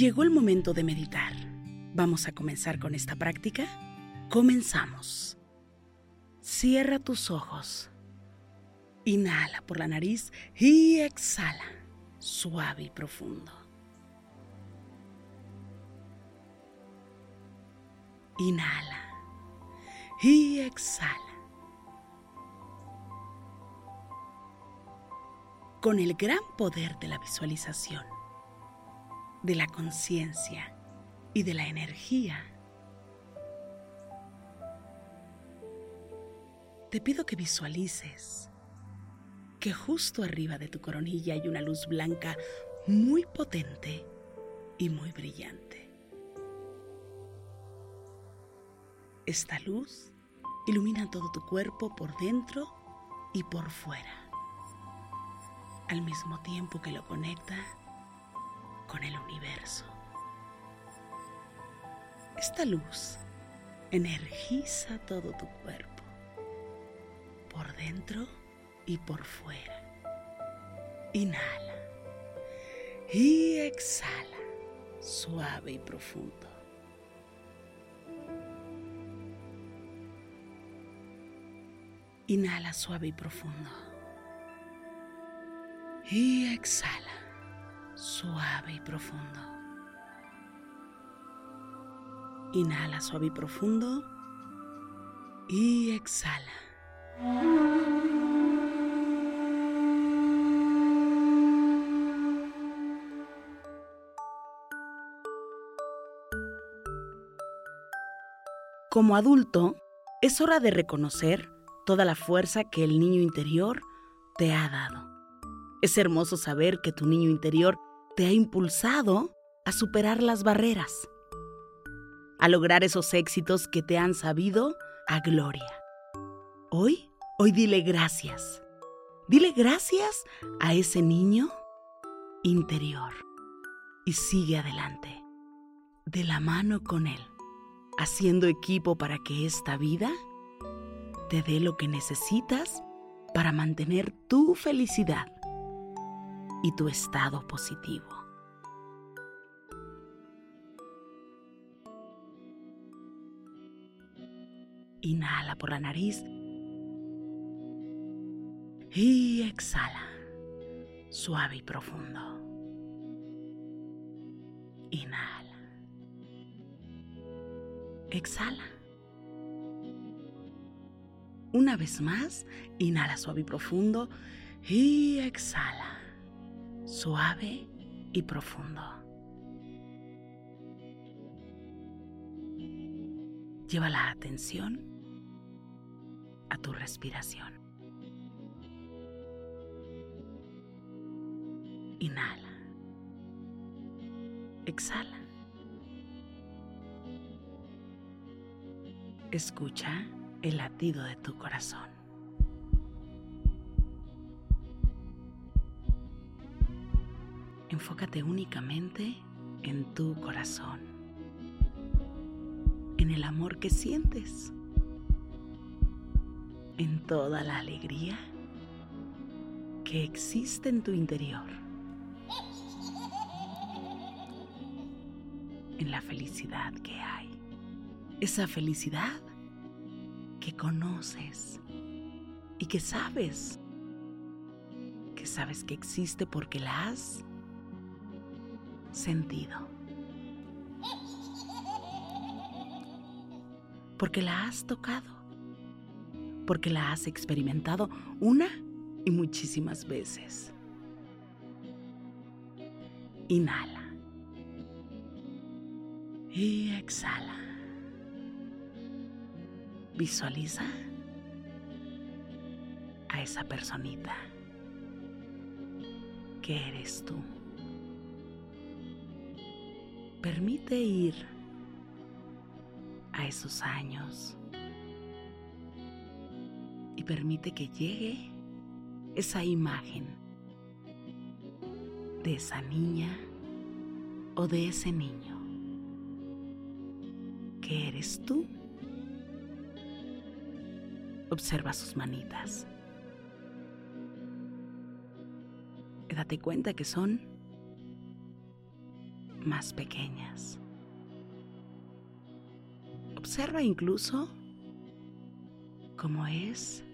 Llegó el momento de meditar. ¿Vamos a comenzar con esta práctica? Comenzamos. Cierra tus ojos. Inhala por la nariz y exhala, suave y profundo. Inhala y exhala. Con el gran poder de la visualización, de la conciencia y de la energía, te pido que visualices que justo arriba de tu coronilla hay una luz blanca muy potente y muy brillante. Esta luz ilumina todo tu cuerpo por dentro y por fuera, al mismo tiempo que lo conecta con el universo. Esta luz energiza todo tu cuerpo, por dentro y por fuera. Inhala y exhala, suave y profundo. Inhala suave y profundo. Y exhala, suave y profundo. Inhala suave y profundo. Y exhala. Como adulto, es hora de reconocer toda la fuerza que el niño interior te ha dado. Es hermoso saber que tu niño interior te ha impulsado a superar las barreras, a lograr esos éxitos que te han sabido a gloria. Hoy, hoy dile gracias. Dile gracias a ese niño interior y sigue adelante, de la mano con él haciendo equipo para que esta vida te dé lo que necesitas para mantener tu felicidad y tu estado positivo. Inhala por la nariz y exhala, suave y profundo. Inhala. Exhala. Una vez más, inhala suave y profundo y exhala, suave y profundo. Lleva la atención a tu respiración. Inhala. Exhala. Escucha el latido de tu corazón. Enfócate únicamente en tu corazón, en el amor que sientes, en toda la alegría que existe en tu interior, en la felicidad que hay. Esa felicidad que conoces y que sabes, que sabes que existe porque la has sentido, porque la has tocado, porque la has experimentado una y muchísimas veces. Inhala y exhala. Visualiza a esa personita que eres tú. Permite ir a esos años y permite que llegue esa imagen de esa niña o de ese niño que eres tú. Observa sus manitas. Date cuenta que son más pequeñas. Observa incluso cómo es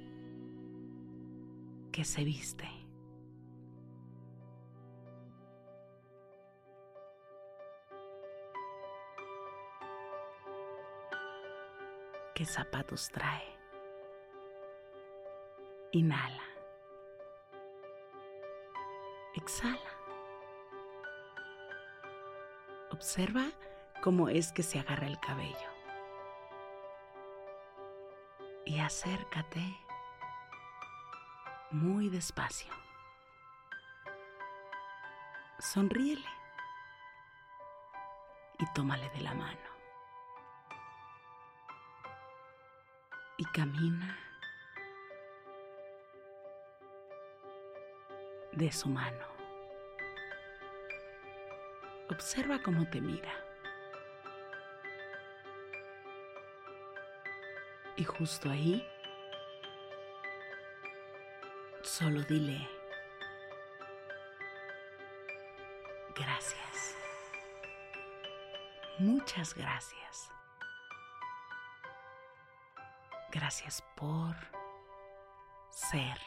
que se viste. ¿Qué zapatos trae? Inhala. Exhala. Observa cómo es que se agarra el cabello. Y acércate muy despacio. Sonríele y tómale de la mano. Y camina de su mano. Observa cómo te mira. Y justo ahí, solo dile, gracias. Muchas gracias. Gracias por ser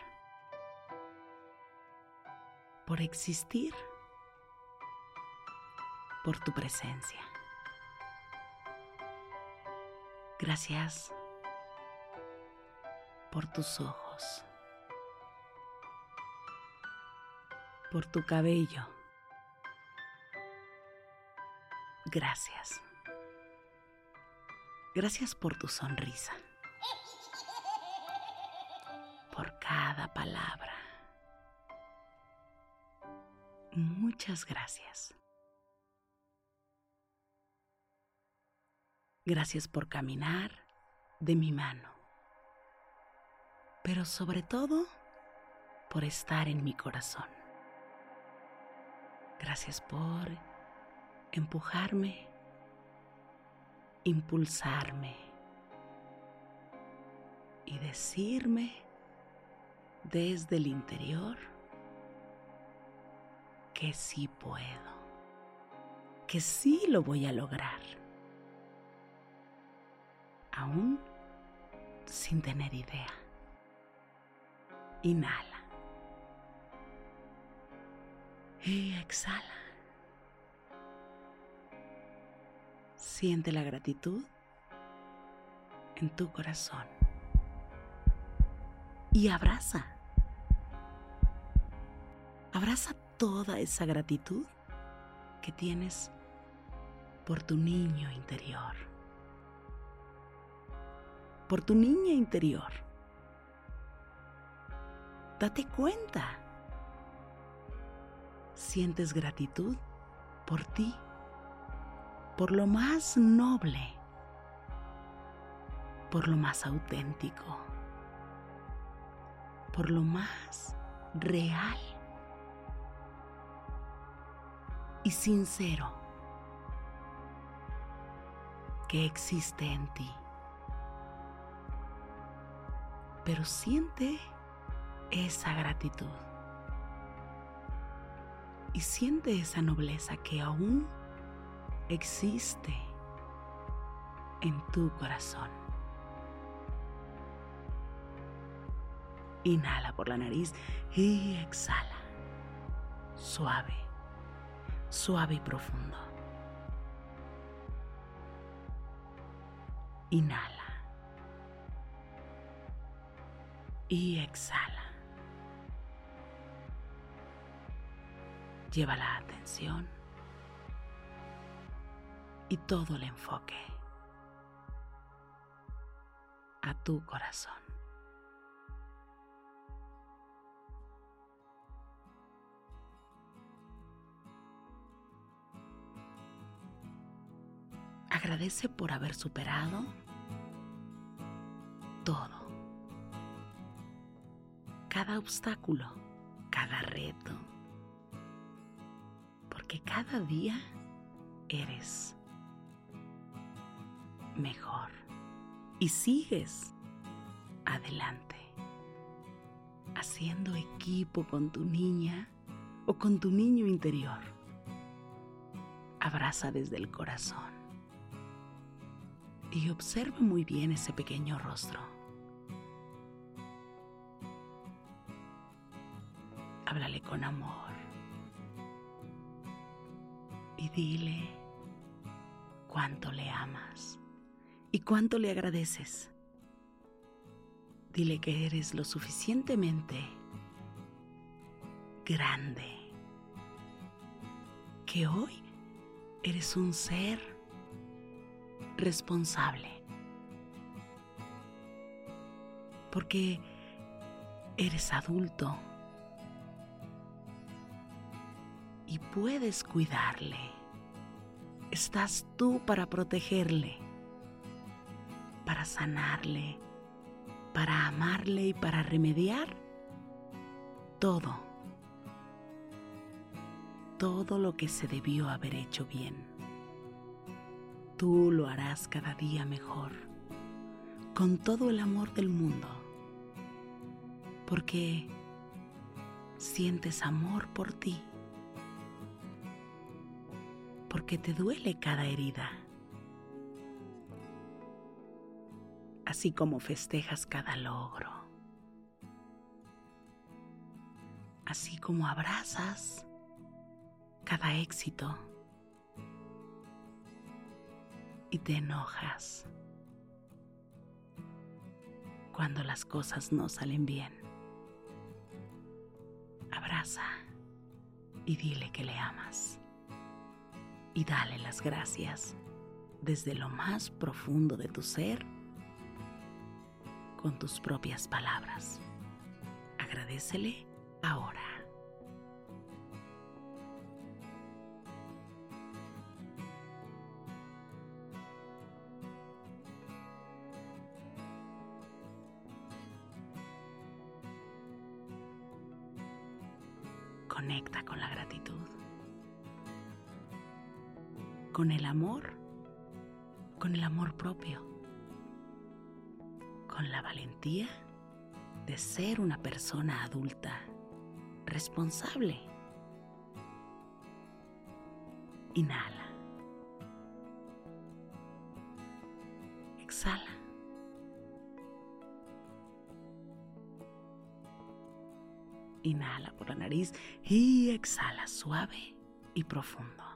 por existir, por tu presencia. Gracias por tus ojos, por tu cabello. Gracias. Gracias por tu sonrisa, por cada palabra Muchas gracias. Gracias por caminar de mi mano, pero sobre todo por estar en mi corazón. Gracias por empujarme, impulsarme y decirme desde el interior que sí puedo, que sí lo voy a lograr, aún sin tener idea. Inhala y exhala. Siente la gratitud en tu corazón y abraza. Abraza toda esa gratitud que tienes por tu niño interior, por tu niña interior. Date cuenta. Sientes gratitud por ti, por lo más noble, por lo más auténtico, por lo más real y sincero que existe en ti. Pero siente esa gratitud y siente esa nobleza que aún existe en tu corazón. Inhala por la nariz y exhala. Suave suave y profundo. Inhala. y exhala. Lleva la atención y todo el enfoque a tu corazón. Agradece por haber superado Cada obstáculo, cada reto. Porque cada día eres mejor. Y sigues adelante, haciendo equipo con tu niña o con tu niño interior. Abraza desde el corazón y observa muy bien ese pequeño rostro. Con amor. Y dile cuánto le amas y cuánto le agradeces. Dile que eres lo suficientemente grande, que hoy eres un ser responsable, porque eres adulto puedes cuidarle. Estás tú para protegerle, para sanarle, para amarle y para remediar todo, todo lo que se debió haber hecho bien. Tú lo harás cada día mejor, con todo el amor del mundo, porque sientes amor por ti porque te duele cada herida. Así como festejas cada logro. Así como abrazas cada éxito. Y te enojas cuando las cosas no salen bien. Abraza y dile que le amas y dale las gracias desde lo más profundo de tu ser con tus propias palabras. Agradecele ahora. Conecta con la gratitud con el amor, con el amor propio, con la valentía de ser una persona adulta, responsable. Inhala. Exhala. Inhala por la nariz y exhala suave y profundo.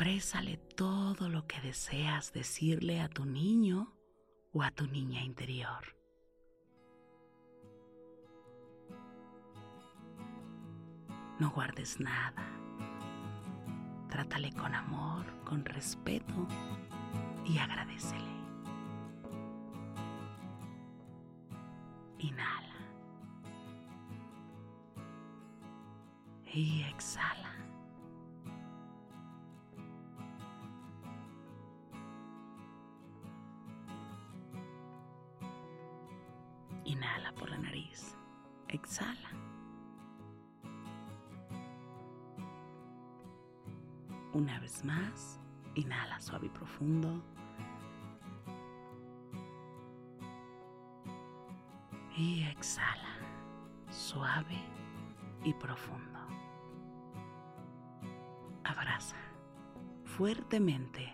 Exprésale todo lo que deseas decirle a tu niño o a tu niña interior. No guardes nada. Trátale con amor, con respeto y agradecele. Inhala. Y exhala. Y profundo. Y exhala, suave y profundo. Abraza fuertemente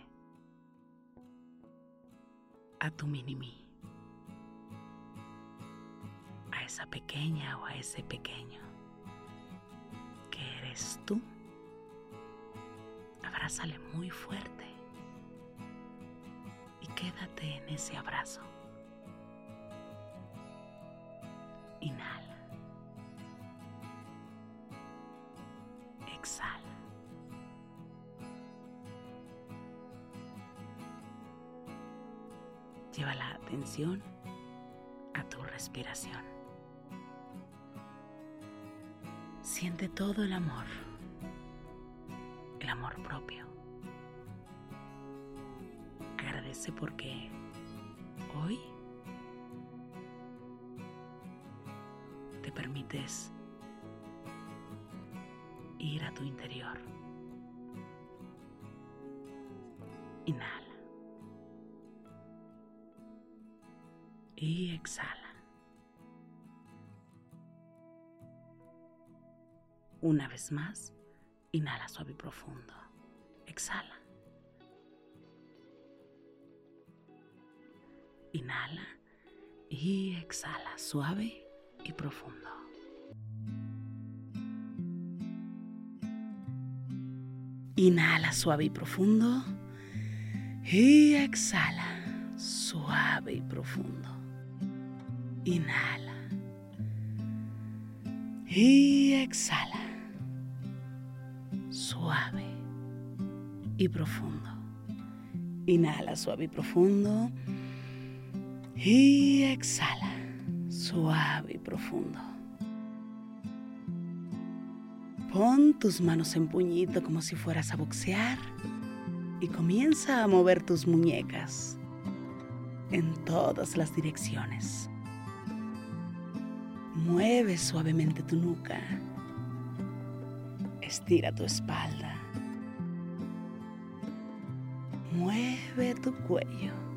a tu mini mí esa pequeña o a ese pequeño que eres tú. Abrázale muy fuerte Quédate en ese abrazo. Inhala. Exhala. Lleva la atención a tu respiración. Siente todo el amor. Porque hoy te permites ir a tu interior. Inhala. Y exhala. Una vez más, inhala suave y profundo. Exhala. Inhala y exhala suave y profundo. Inhala suave y profundo. Y exhala suave y profundo. Inhala. Y exhala. Suave y profundo. Inhala suave y profundo. Y exhala. Suave y profundo. Pon tus manos en puñito como si fueras a boxear y comienza a mover tus muñecas en todas las direcciones. Mueve suavemente tu nuca. Estira tu espalda. Mueve tu cuello.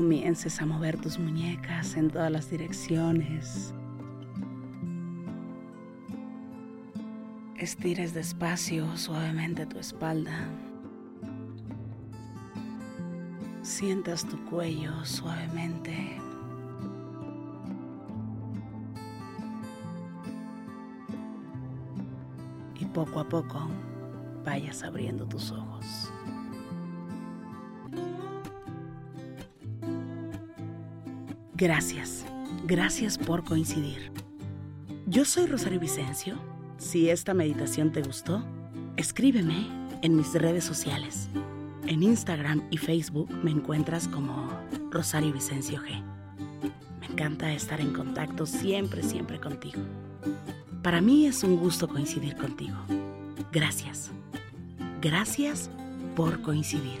Comiences a mover tus muñecas en todas las direcciones. Estires despacio, suavemente tu espalda. Sientas tu cuello suavemente. Y poco a poco vayas abriendo tus ojos. Gracias, gracias por coincidir. Yo soy Rosario Vicencio. Si esta meditación te gustó, escríbeme en mis redes sociales. En Instagram y Facebook me encuentras como Rosario Vicencio G. Me encanta estar en contacto siempre, siempre contigo. Para mí es un gusto coincidir contigo. Gracias. Gracias por coincidir.